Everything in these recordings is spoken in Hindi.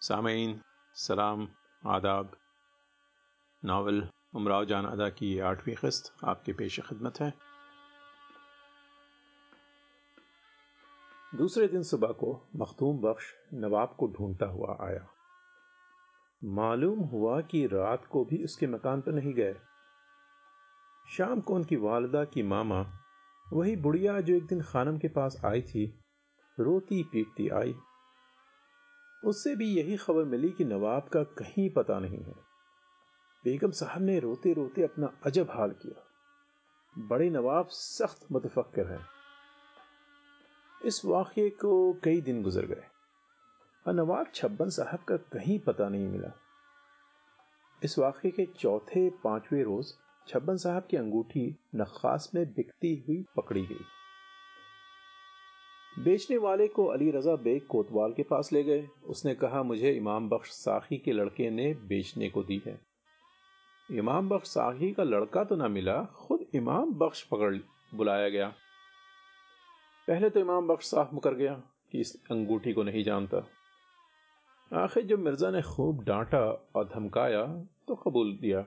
सामीन, सलाम, आदाब। नावल, उमराव जान अदा की आठवीं किस्त आपके पेश खिदमत है। दूसरे दिन सुबह को मखदूम बख्श नवाब को ढूंढता हुआ आया। मालूम हुआ कि रात को भी उसके मकान पर नहीं गए। शाम को उनकी वालदा की मामा, वही बुढ़िया जो एक दिन खानम के पास आई थी, रोती पीटती आई। उससे भी यही खबर मिली कि नवाब का कहीं पता नहीं है। बेगम साहब ने रोते रोते अपना अजब हाल किया। बड़े नवाब सख्त मुतफक्र हैं। इस वाक्य को कई दिन गुजर गए, और नवाब छब्बन साहब का कहीं पता नहीं मिला। इस वाक्य के चौथे, पाँचवें रोज छब्बन साहब की अंगूठी नखास में बिकती हुई पकड़ी गई। बेचने वाले को अली रजा बेग कोतवाल के पास ले गए। उसने कहा, मुझे इमाम बख्श साखी के लड़के ने बेचने को दी है। इमाम बख्श साखी का लड़का तो ना मिला, खुद इमाम बख्श पकड़ बुलाया गया। पहले तो इमाम बख्श साफ़ मुकर गया कि इस अंगूठी को नहीं जानता। आखिर जब मिर्ज़ा ने खूब डांटा और धमकाया तो कबूल दिया।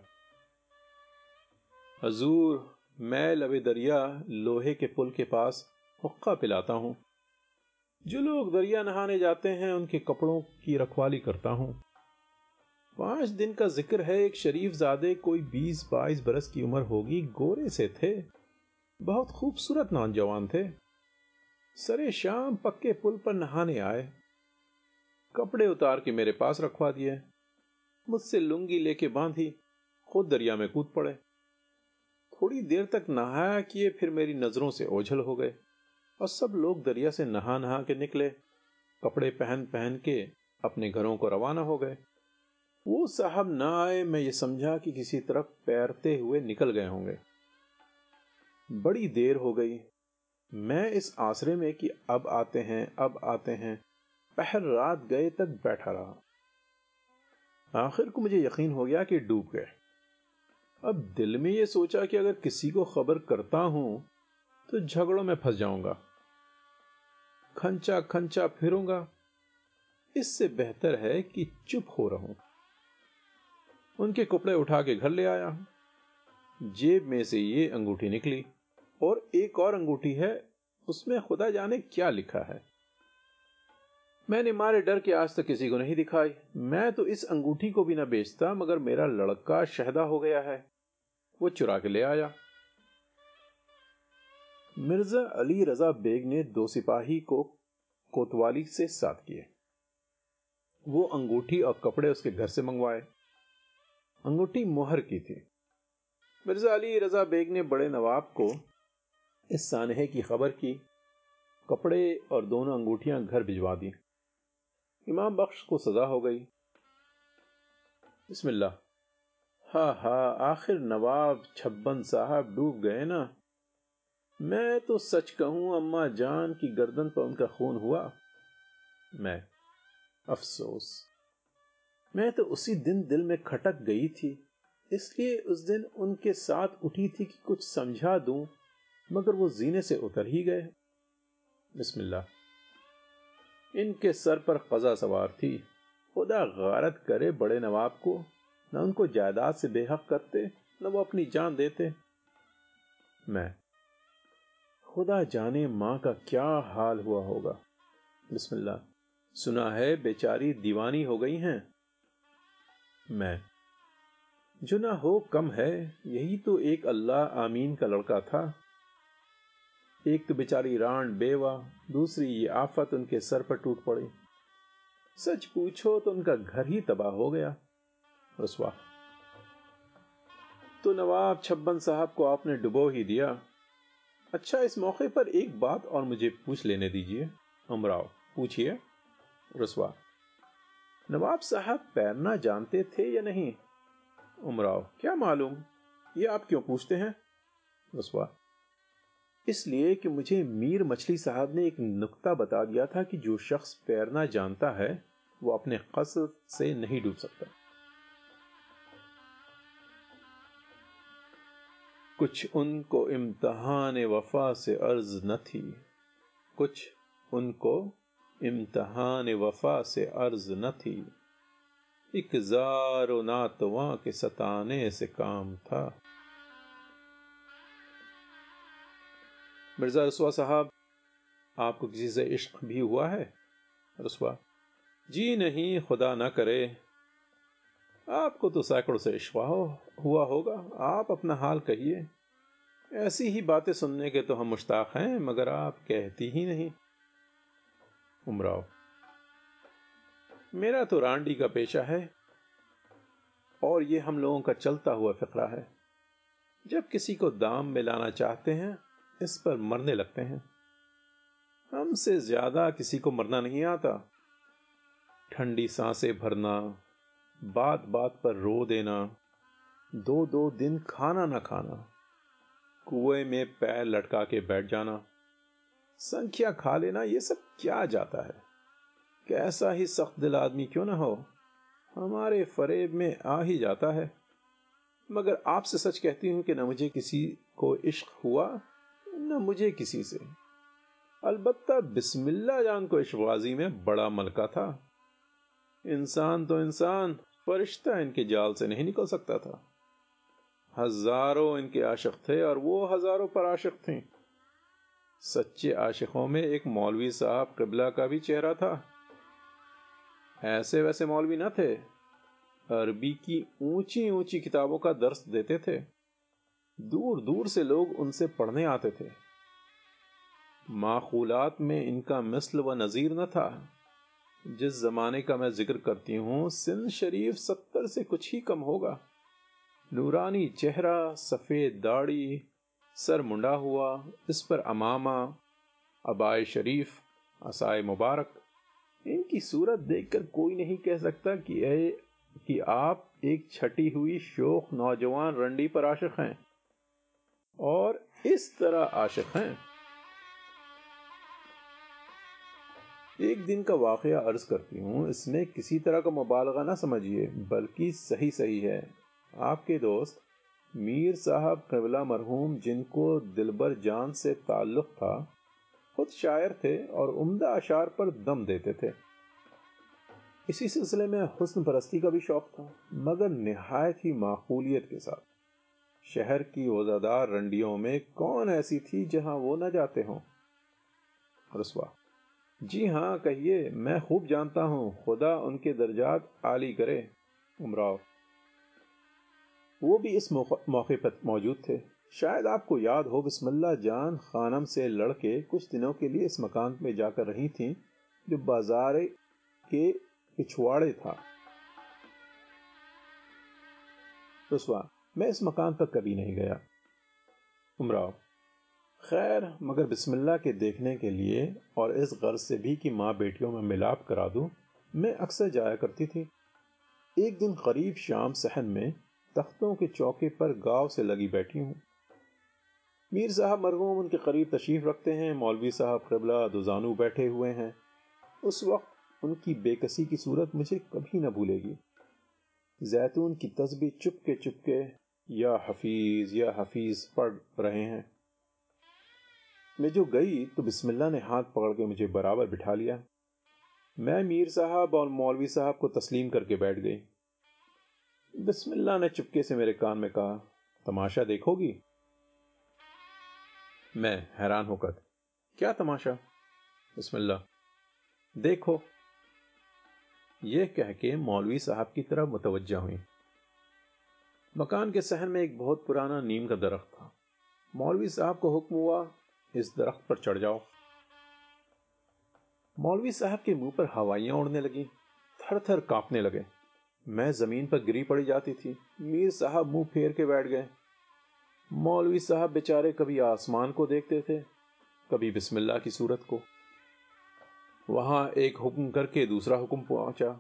हजूर, मैं लबे दरिया लोहे के पुल के पास हुक्का पिलाता हूँ। जो लोग दरिया नहाने जाते हैं, उनके कपड़ों की रखवाली करता हूँ। पाँच दिन का ज़िक्र है, एक शरीफ जादे कोई बीस बाईस बरस की उम्र होगी, गोरे से थे। बहुत खूबसूरत नौजवान थे। सरे शाम पक्के पुल पर नहाने आए। कपड़े उतार के मेरे पास रखवा दिए। मुझसे लुंगी लेके बांधी। खुद दरिया में कूद पड़े। थोड़ी देर तक नहाया किए, फिर मेरी नज़रों से ओझल हो गए। और सब लोग दरिया से नहा नहा के निकले। कपड़े पहन पहन के अपने घरों को रवाना हो गए। वो साहब ना आए, मैं ये समझा कि किसी तरफ़ पैरते हुए निकल गए होंगे। बड़ी देर हो गई। मैं इस आसरे में कि अब आते हैं, अब आते हैं, पहर रात गए तक बैठा रहा। आखिर को मुझे यकीन हो गया कि डूब गए। अब दिल में ये सोचा कि अगर किसी को खबर करता हूँ तो झगड़ों में फंस जाऊँगा। खंचा खंचा फिरूँगा। इससे बेहतर है कि चुप हो रहूँ। उनके कपड़े उठा के घर ले आया जेब में से ये अंगूठी निकली और एक और अंगूठी है, उसमें खुदा जाने क्या लिखा है। मैंने मारे डर के आज तक किसी को नहीं दिखाई। मैं तो इस अंगूठी को भी ना बेचता, मगर मेरा लड़का शहदा हो गया है। वो चुरा के ले आया। मिर्ज़ा अली रजा बेग ने दो सिपाही को कोतवाली से साथ किए। वो अंगूठी और कपड़े उसके घर से मंगवाए। अंगूठी मोहर की थी। मिर्ज़ा अली रजा बेग ने बड़े नवाब को इस सानहे की खबर की। कपड़े और दोनों अंगूठियाँ घर भिजवा दी। इमाम बख्श को सजा हो गई। बिस्मिल्लाह। हा हा, आखिर नवाब छब्बन साहब डूब गए ना। मैं तो सच कहूँ, अम्मा जान की गर्दन पर उनका खून हुआ। मैं, अफसोस, मैं तो उसी दिन दिल में खटक गई थी। इसलिए उस दिन उनके साथ उठी थी कि कुछ समझा दूँ, मगर वो जीने से उतर ही गए। बिस्मिल्लाह। इनके सर पर कजा सवार थी। खुदा गारत करे बड़े नवाब को, न उनको जायदाद से बेहक करते, न वो अपनी जान देते। मैं खुदा जाने माँ का क्या हाल हुआ होगा। बिस्मिल्लाह। सुना है, बेचारी दीवानी हो गई हैं। मैं। जो ना हो कम है, यही तो एक अल्लाह आमीन का लड़का था। एक तो बेचारी रान बेवा, दूसरी ये आफत उनके सर पर टूट पड़ी। सच पूछो तो उनका घर ही तबाह हो गया। रसवा। तो नवाब छब्बन साहब को आपने डुबो ही दिया। अच्छा इस मौके पर एक बात और मुझे पूछ लेने दीजिए। अमराव, पूछिए। रसवा, नवाब साहब पैरना जानते थे या नहीं? उमराव क्या मालूम? ये आप क्यों पूछते हैं? रसवा, इसलिए कि मुझे मीर मछली साहब ने एक नुक्ता बता दिया था कि जो शख्स पैरना जानता है, वो अपने कसद से नहीं डूब सकता। कुछ उनको इम्तहान वफा से अर्ज़ न थी। कुछ उनको इम्तहान वफा से अर्ज़ न थी। एक जारो नातवा के सताने से काम था। मिर्ज़ा रसवा साहब, आपको किसी से इश्क भी हुआ है? रसवा जी नहीं, खुदा ना करे। आपको तो सैकड़ों से इश्क हुआ होगा। आप अपना हाल कहिए। ऐसी ही बातें सुनने के तो हम मुश्ताक हैं, मगर आप कहती ही नहीं। उमराव। मेरा तो रांडी का पेशा है, और ये हम लोगों का चलता हुआ फिक्रा है। जब किसी को दाम में लाना चाहते हैं, इस पर मरने लगते हैं। हमसे ज़्यादा किसी को मरना नहीं आता। ठंडी साँसें भरना बात बात पर रो देना दो दो दिन खाना ना खाना, कुएँ में पैर लटका के बैठ जाना, संख्या खा लेना, ये सब क्या जाता है? कैसा ही सख्त दिल आदमी क्यों ना हो? हमारे फरेब में आ ही जाता है। मगर आपसे सच कहती हूँ कि न मुझे किसी को इश्क हुआ, न मुझे किसी से। अलबत्ता बिस्मिल्ला जान को इश्कबाजी में बड़ा मलका था। इंसान तो इंसान फरिश्ता इनके जाल से नहीं निकल सकता था। हज़ारों इनके आशिक थे और वो हज़ारों पर आशिक थे। सच्चे आशिकों में एक मौलवी साहब कबला का भी चेहरा था। ऐसे वैसे मौलवी न थे। अरबी की ऊँची ऊँची किताबों का दर्श देते थे। दूर दूर से लोग उनसे पढ़ने आते थे। माखूलात में इनका मिसल व नज़ीर न था। जिस जमाने का मैं ज़िक्र करती हूँ सिंध शरीफ सत्तर से कुछ ही कम होगा। नूरानी चेहरा सफ़ेद दाढ़ी सर मुंडा हुआ इस पर अमामा अबाय शरीफ असाए मुबारक। इनकी सूरत देखकर कोई नहीं कह सकता कि ए, कि आप एक छटी हुई शोख नौजवान रंडी पर आशिक हैं। और इस तरह आशिक हैं। एक दिन का वाकया अर्ज़ करती हूँ, इसमें किसी तरह का मुबालगा ना समझिए, बल्कि सही सही है। आपके दोस्त मीर साहब कबला मरहूम, जिनको दिलबर जान से ताल्लुक था, खुद शायर थे और उम्दा अशार पर दम देते थे। इसी सिलसिले में हुस्न परस्ती का भी शौक था, मगर निहायत ही माकूलियत के साथ। शहर की वजादार रंडियों में कौन ऐसी थी जहाँ वो न जाते हों? रसवा। जी हाँ कहिए, मैं खूब जानता हूँ, खुदा उनके दर्जात आली करे, उमराव। वो भी इस मौके पर मौजूद थे। शायद आपको याद हो, बिस्मिल्ला जान खानम से लड़के कुछ दिनों के लिए इस मकान में जाकर रही थीं, जो बाज़ार के पिछवाड़े था। रसवा मैं इस मकान पर कभी नहीं गया। उमराव खैर, मगर बिस्मिल्ला के देखने के लिए और इस गर्ज से भी कि माँ बेटियों में मिलाप करा दूँ, मैं अक्सर जाया करती थी। एक दिन करीब शाम सहन में तख्तों के चौके पर गाँव से लगी बैठी हूँ। मीर साहब मरहूम उनके करीब तशरीफ़ रखते हैं। मौलवी साहब कबला दुजानू बैठे हुए हैं। उस वक्त उनकी बेकसी की सूरत मुझे कभी न भूलेगी। जैतून की तस्बी चुपके चुपके या हफीज या हफीज पढ़ रहे हैं। मैं जो गई तो बिस्मिल्लाह ने हाथ पकड़ के मुझे बराबर बिठा लिया। मैं मीर साहब और मौलवी साहब को तस्लीम करके बैठ गई। बिस्मिल्लाह ने चुपके से मेरे कान में कहा, तमाशा देखोगी? मैं हैरान होकर, क्या तमाशा? बिस्मिल्लाह, देखो, यह कह के मौलवी साहब की तरफ़ मुतवजा हुई। मकान के सहन में एक बहुत पुराना नीम का दरख्त था। मौलवी साहब को हुक्म हुआ इस दरख्त पर चढ़ जाओ। मौलवी साहब के मुँह पर हवाइयाँ उड़ने लगी थर थर कांपने लगे। मैं ज़मीन पर गिरी पड़ी जाती थी। मीर साहब मुँह फेर के बैठ गए। मौलवी साहब बेचारे कभी आसमान को देखते थे, कभी बिस्मिल्लाह की सूरत को। वहाँ एक हुक्म करके दूसरा हुक्म पहुँचा,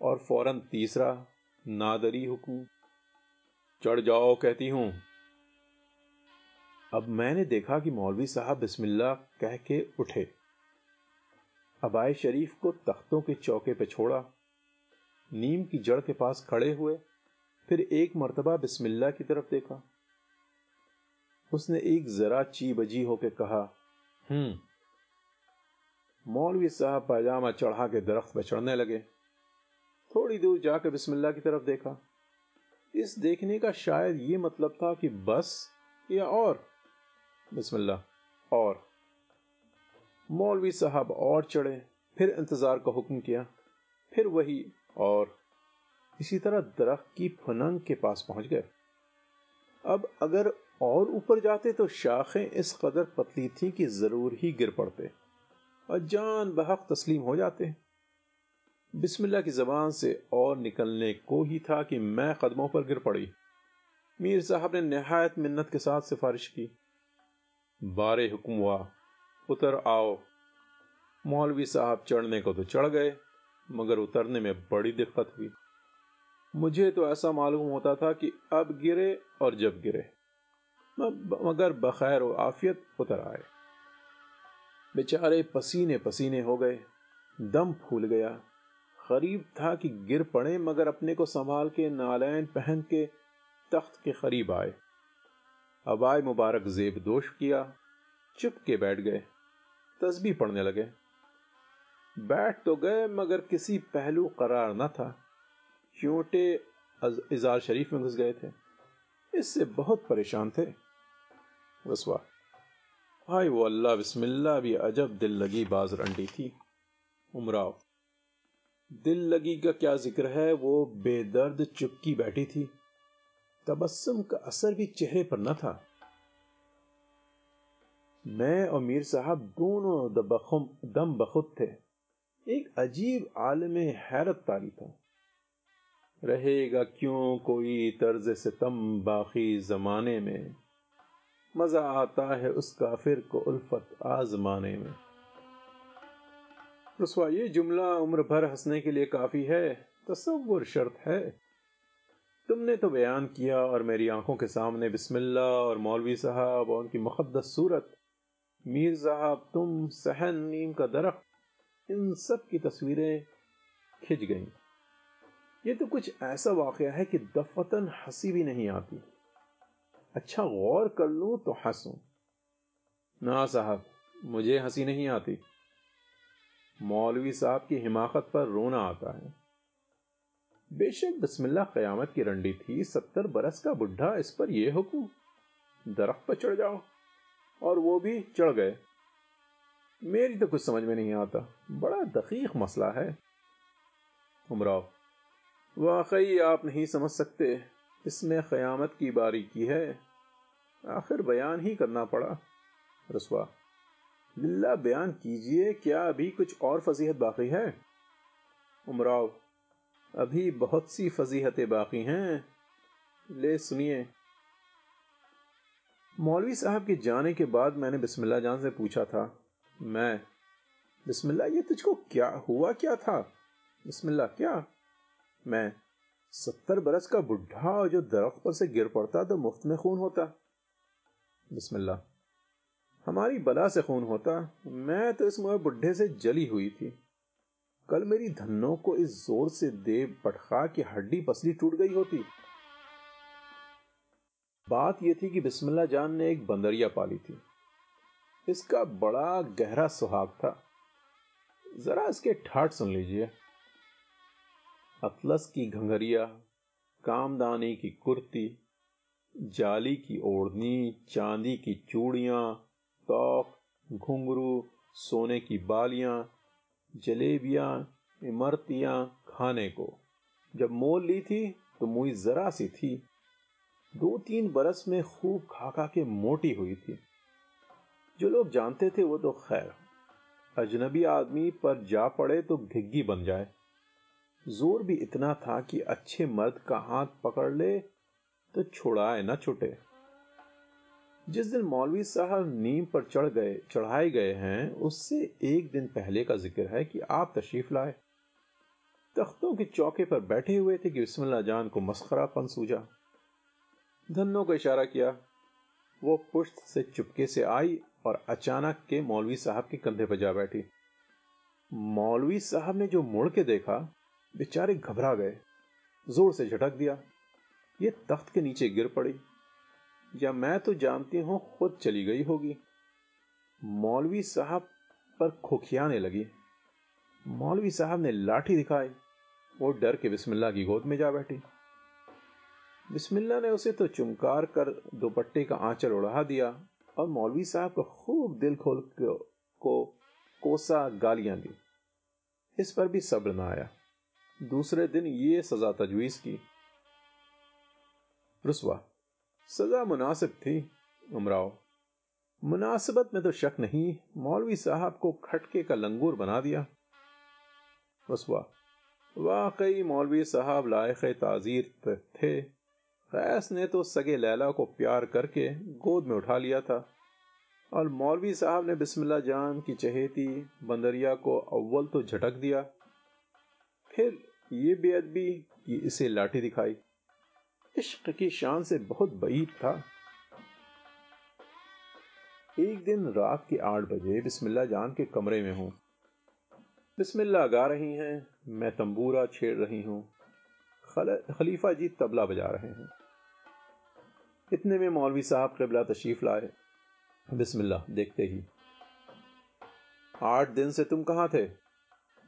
और फ़ौरन तीसरा नादरी हुक्म। चढ़ जाओ, कहती हूँ अब मैंने देखा कि मौलवी साहब बिस्मिल्लाह कह के उठे। अबाय शरीफ को तख्तों के चौके पे छोड़ा। नीम की जड़ के पास खड़े हुए, फिर एक मरतबा बिस्मिल्लाह की तरफ़ देखा। उसने एक जरा ची बजी होकर कहा हम्म। मौलवी साहब पायजामा चढ़ा के दरख्त पर चढ़ने लगे। थोड़ी दूर जाकर बिस्मिल्लाह की तरफ़ देखा। इस देखने का शायद ये मतलब था कि बस या और। बिस्मिल्लाह। और मौलवी साहब और चढ़े, फिर इंतज़ार का हुक्म किया, फिर वही और इसी तरह दरख्त की फनंग के पास पहुँच गए। अब अगर और ऊपर जाते तो शाखें इस कदर पतली थी कि ज़रूर ही गिर पड़ते और जान बहक तस्लीम हो जाते। बिस्मिल्लाह की जबान से और निकलने को ही था कि मैं कदमों पर गिर पड़ी। मीर साहब ने नहायत मिन्नत के साथ सिफारिश की। बारे हुक्म हुआ, उतर आओ। मौलवी साहब चढ़ने को तो चढ़ गए, मगर उतरने में बड़ी दिक्कत हुई। मुझे तो ऐसा मालूम होता था कि अब गिरे और जब गिरे मगर बखैर आफियत उतर आए। बेचारे पसीने पसीने हो गए, दम फूल गया। करीब था कि गिर पड़े, मगर अपने को संभाल के नालैन पहन के तख्त के करीब आए। अबाय मुबारक जेब दोष किया। चुप के बैठ गए। तस्बी पढ़ने लगे। बैठ तो गए, मगर किसी पहलू करार न था। क्योंटे इजार शरीफ में घुस गए थे। इससे बहुत परेशान थे। रसवा हाय वो अल्लाह, बिस्मिल्लाह भी अजब दिल लगी बाज रंडी थी। उमराव। दिल लगी का क्या ज़िक्र है? वो बेदर्द चुपकी बैठी थी। तबस्सुम का असर भी चेहरे पर न था। मैं और मीर साहब दोनों दम बखुद थे। एक अजीब आलम हैरत तारी था। रहेगा क्यों कोई तर्ज सितम बाकी जमाने में? मज़ा आता है उस काफिर को उल्फत आजमाने में। रसवा ये जुमला उम्र भर हंसने के लिए काफ़ी है। तस्वुर शर्त है। तुमने तो बयान किया और मेरी आँखों के सामने बिस्मिल्लाह और मौलवी साहब और उनकी मुकदस सूरत। मीर साहब, तुम सहन नीम का दरख्त, इन सब की तस्वीरें खिंच गईं। ये तो कुछ ऐसा वाक़ है कि दफतन हँसी भी नहीं आती। अच्छा गौर कर लूँ तो हंसूं। ना साहब, मुझे हँसी नहीं आती। मौलवी साहब की हिमाकत पर रोना आता है। बेशक बिस्मिल्लाह कयामत की रंडी थी, सत्तर बरस का बुढ़ा इस पर यह हुक्म। दरख्त पर चढ़ जाओ। और वो भी चढ़ गए। मेरी तो कुछ समझ में नहीं आता। बड़ा दकीक मसला है। उमराव, वाकई आप नहीं समझ सकते इसमें क़यामत की बारीकी है। आखिर बयान ही करना पड़ा। रसवा लिल्ला बयान कीजिए, क्या अभी कुछ और फजीहत बाकी है? उमराव अभी बहुत सी फजीहतें बाकी हैं। ले सुनिए। मौलवी साहब के जाने के बाद मैंने बिस्मिल्लाह जान से पूछा था, मैं, बिस्मिल्लाह, ये तुझको क्या हुआ, क्या था? बिस्मिल्लाह, क्या? मैं, सत्तर बरस का बुढ़ा जो दरख्त पर से गिर पड़ता तो मुफ़्त में खून होता। बिस्मिल्लाह, हमारी बला से खून होता। मैं तो इस मुहे बुढ़े से जली हुई थी। कल मेरी धन्नों को इस ज़ोर से देव पटखा की हड्डी पसली टूट गई होती। बात यह थी कि बिस्मिल्ला जान ने एक बंदरिया पाली थी। इसका बड़ा गहरा सुहाग था। जरा इसके ठाट सुन लीजिए। अतलस की घंघरिया, कामदानी की कुर्ती, जाली की ओढ़नी, चांदी की चूड़ियाँ तोक घुंघरू, सोने की बालियाँ जलेबियाँ इमरतियाँ खाने को। जब मोल ली थी तो मुई जरा सी थी। दो तीन बरस में खूब खा खा के मोटी हुई थी। जो लोग जानते थे वो तो खैर। अजनबी आदमी पर जा पड़े तो घिग्गी बन जाए। ज़ोर भी इतना था कि अच्छे मर्द का हाथ पकड़ ले तो छुड़ाए न छुटे। जिस दिन मौलवी साहब नीम पर चढ़ गए, चढ़ाए गए हैं, उससे एक दिन पहले का ज़िक्र है कि आप तशरीफ़ लाए। तख्तों के चौके पर बैठे हुए थे कि बिस्मिल्लाह जान को मस्खरापन सूझा। धन्नों को इशारा किया। वो पुश्त से चुपके से आई और अचानक के मौलवी साहब के कंधे पर जा बैठी। मौलवी साहब ने जो मुड़ के देखा, बेचारे घबरा गए, ज़ोर से झटक दिया। ये तख्त के नीचे गिर पड़ी। या मैं तो जानती हूँ खुद चली गई होगी। मौलवी साहब पर खुखियाने लगी। मौलवी साहब ने लाठी दिखाई। वो डर के बिस्मिल्ला की गोद में जा बैठी। बिस्मिल्ला ने उसे तो चुमकार कर दुपट्टे का आंचल उड़ा दिया और मौलवी साहब को खूब दिल खोल को कोसा गालियाँ दी। इस पर भी सब्र न आया। दूसरे दिन ये सजा तजवीज की। रुसवा सजा मुनासिब थी, उमराव। मुनासिबत में तो शक नहीं, मौलवी साहब को खटके का लंगूर बना दिया। रुसवा वाकई मौलवी साहब लायक ताजीर थे। फैस ने तो सगे लैला को प्यार करके गोद में उठा लिया था। और मौलवी साहब ने बिस्मिल्ला जान की चहेती बंदरिया को अव्वल तो झटक दिया। फिर ये बेअदबी कि इसे लाठी दिखाई। इश्क की शान से बहुत बईद था। एक दिन रात के आठ बजे बिस्मिल्ला जान के कमरे में हूँ। बिस्मिल्ला गा रही हैं, मैं तंबूरा छेड़ रही हूँ। खलीफा जी तबला बजा रहे हैं। इतने में मौलवी साहब कबला तशरीफ़ लाए। बिस्मिल्लाह, देखते ही। आठ दिन से तुम कहाँ थे?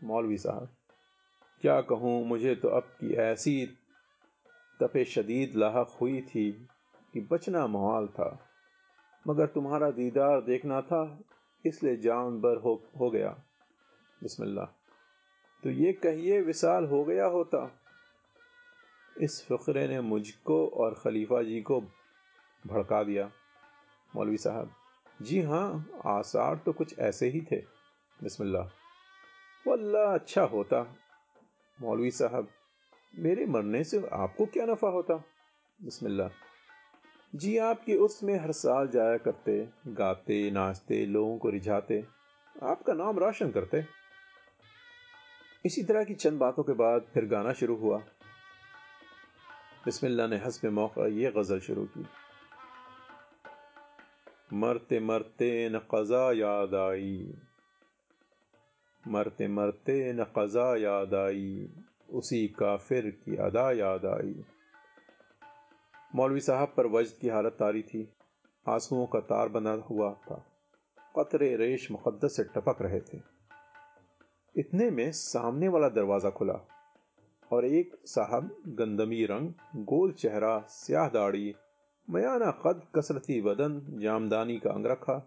मौलवी साहब, क्या कहूँ, मुझे तो अब की ऐसी तपे शदीद लाक हुई थी कि बचना मुहाल था मगर तुम्हारा दीदार देखना था इसलिए जान बर हो, हो गया। बिस्मिल्लाह। तो ये कहिए विशाल हो गया होता। इस फ़करे ने मुझको और खलीफा जी को भड़का दिया। मौलवी साहब जी हाँ आसार तो कुछ ऐसे ही थे। बिस्मिल्लाह। वल्लाह अच्छा होता। मौलवी साहब मेरे मरने से आपको क्या नफा होता? बिस्मिल्लाह। जी आपके उर्स में हर साल जाया करते, गाते, नाचते, लोगों को रिझाते, आपका नाम रोशन करते। इसी तरह की चंद बातों के बाद फिर गाना शुरू हुआ। बिस्मिल्लाह ने हंस में मौका, ये गज़ल शुरू की। मरते मरते न कज़ा याद आई। मरते मरते न कज़ा याद आई। उसी काफिर की अदा याद आई मौलवी साहब पर वजद की हालत तारी थी। आंसुओं का तार बना हुआ था। कतरे रेश मुकद्दस से टपक रहे थे। इतने में सामने वाला दरवाज़ा खुला और एक साहब गंदमी रंग, गोल चेहरा, स्याह दाढ़ी, मयाना कद कसरती बदन, जामदानी का अंग रखा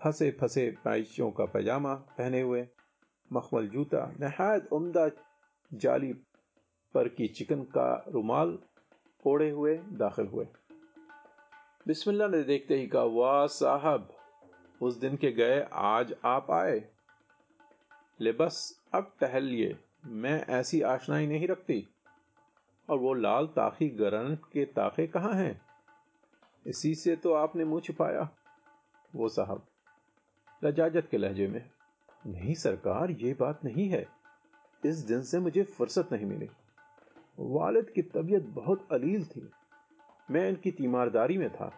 फंसे फंसे पैचों का पैजामा पहने हुए, मखमल जूता, नहायत उम्दा जाली पर की चिकन का रुमाल ओढ़े हुए दाखिल हुए। बिस्मिल्लाह ने देखते ही कहा, वाह साहब, उस दिन के गए आज आप आए। ले बस अब टहलिए मैं ऐसी आशनाई नहीं रखती। और वो लाल ताखी गरन के ताखे कहाँ हैं? इसी से तो आपने मुँह छुपाया। वो साहब, लजाजत के लहजे में, नहीं सरकार, ये बात नहीं है। इस दिन से मुझे फुर्सत नहीं मिली। वालिद की तबीयत बहुत अलील थी। मैं इनकी तीमारदारी में था।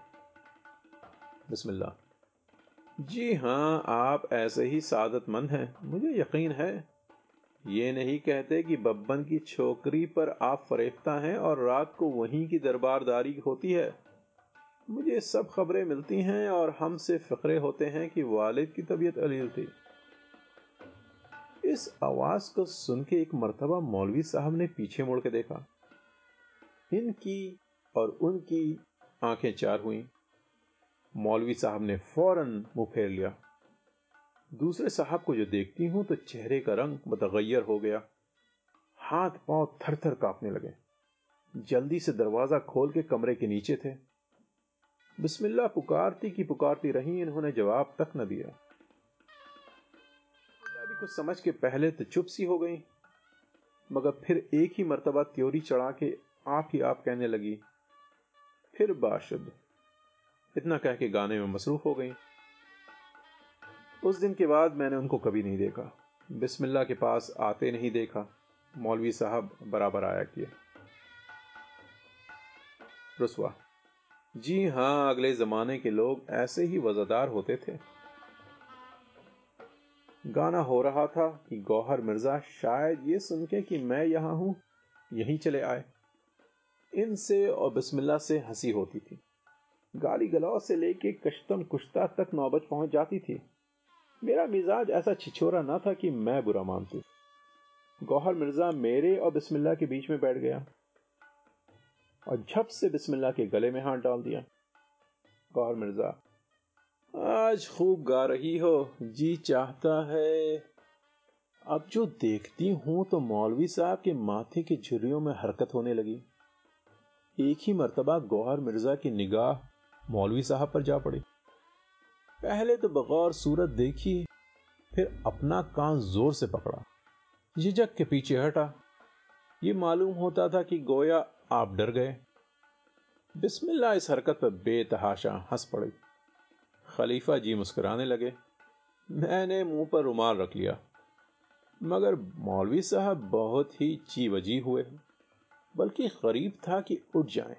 बिस्मिल्लाह। जी हाँ आप ऐसे ही सादतमंद हैं। मुझे यकीन है। ये नहीं कहते कि बब्बन की छोकरी पर आप फरेफ्ता हैं और रात को वहीं की दरबारदारी होती है। मुझे सब खबरें मिलती हैं और हमसे फ़िक्रे होते हैं कि वालिद की तबीयत अलील थी। इस आवाज़ को सुन के एक मरतबा मौलवी साहब ने पीछे मुड़ के देखा। इनकी और उनकी आँखें चार हुई। मौलवी साहब ने फ़ौरन मुँह फेर लिया। दूसरे साहब को जो देखती हूँ तो चेहरे का रंग मतगैर हो गया। हाथ पाँव थर थर कांपने लगे। जल्दी से दरवाज़ा खोल के कमरे के नीचे थे। बिस्मिल्लाह पुकारती की पुकारती रही, इन्होंने जवाब तक न दिया। कुछ समझ के पहले तो चुप सी हो गई, मगर फिर एक ही मर्तबा त्योरी चढ़ा के आप ही आप कहने लगी, फिर बाशुद इतना कह के गाने में मसरूफ हो गई। उस दिन के बाद मैंने उनको कभी नहीं देखा। बिस्मिल्ला के पास आते नहीं देखा। मौलवी साहब बराबर आया किए रुसवा, जी हाँ अगले जमाने के लोग ऐसे ही वजादार होते थे। गाना हो रहा था कि गौहर मिर्ज़ा शायद ये सुन के कि मैं यहाँ हूँ। यहीं चले आए। इनसे और बिस्मिल्लाह से हँसी होती थी। गाली गलौ से लेके कश्तम कुश्ता तक नौबत पहुँच जाती थी। मेरा मिजाज ऐसा छिछोरा ना था कि मैं बुरा मानती। गौहर मिर्ज़ा मेरे और बिस्मिल्लाह के बीच में बैठ गया और झप से बिस्मिल्लाह के गले में हाथ डाल दिया। गौहर मिर्ज़ा आज खूब गा रही हो, जी चाहता है। अब जो देखती हूँ तो मौलवी साहब के माथे की झुर्रियों में हरकत होने लगी। एक ही मर्तबा गौहर मिर्ज़ा की निगाह मौलवी साहब पर जा पड़ी। पहले तो बगौर सूरत देखी, फिर अपना कान ज़ोर से पकड़ा। झिझक के पीछे हटा। ये मालूम होता था कि गोया आप डर गए। बिस्मिल्लाह इस हरकत पर बेतहाशा हंस पड़ी। खलीफा जी मुस्कराने लगे। मैंने मुँह पर रुमाल रख लिया, मगर मौलवी साहब बहुत ही ची चीवजी हुए, बल्कि करीब था कि उठ जाएँ।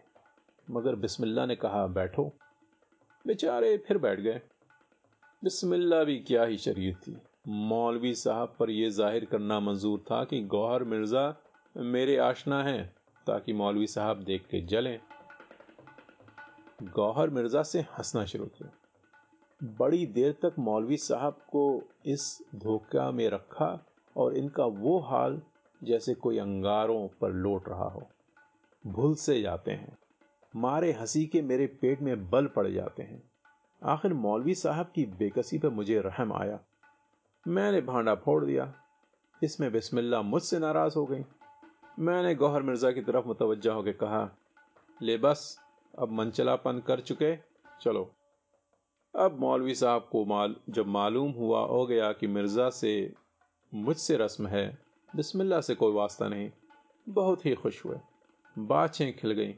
मगर बिस्मिल्ला ने कहा, बैठो। बेचारे फिर बैठ गए। बिस्मिल्ला भी क्या ही शरीर थी। मौलवी साहब पर यह ज़ाहिर करना मंजूर था कि गौहर मिर्ज़ा मेरे आशना हैं, ताकि मौलवी साहब देख के जलें। गौहर मिर्ज़ा से हंसना शुरू किया। बड़ी देर तक मौलवी साहब को इस धोखा में रखा और इनका वो हाल जैसे कोई अंगारों पर लौट रहा हो। भूल से जाते हैं। मारे हँसी के मेरे पेट में बल पड़ जाते हैं। आखिर मौलवी साहब की बेकसी पर मुझे रहम आया। मैंने भांडा फोड़ दिया। इसमें बिस्मिल्लाह मुझसे नाराज़ हो गई। मैंने गौहर मिर्ज़ा की तरफ़ मुतवजा होकर कहा, ले बस, अब मनचलापन कर चुके, चलो। अब मौलवी साहब को माल जब मालूम हुआ हो गया कि मिर्ज़ा से मुझसे रस्म है बिस्मिल्लाह से कोई वास्ता नहीं। बहुत ही खुश हुए। बाछें खिल गईं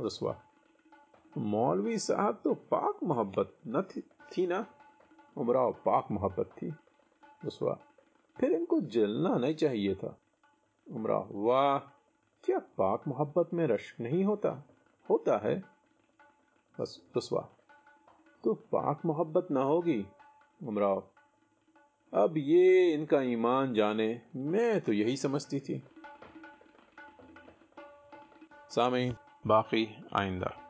रसवा। मौलवी साहब तो पाक मोहब्बत न थी, थी ना? उमराव पाक मोहब्बत थी रसवा। फिर इनको जलना नहीं चाहिए था। उमराव वाह क्या पाक मोहब्बत में रश्क नहीं होता? होता है। बस रसवा तो पाक मोहब्बत ना होगी, उमराव। अब ये इनका ईमान जाने, मैं तो यही समझती थी। सामी बाकी आइंदा।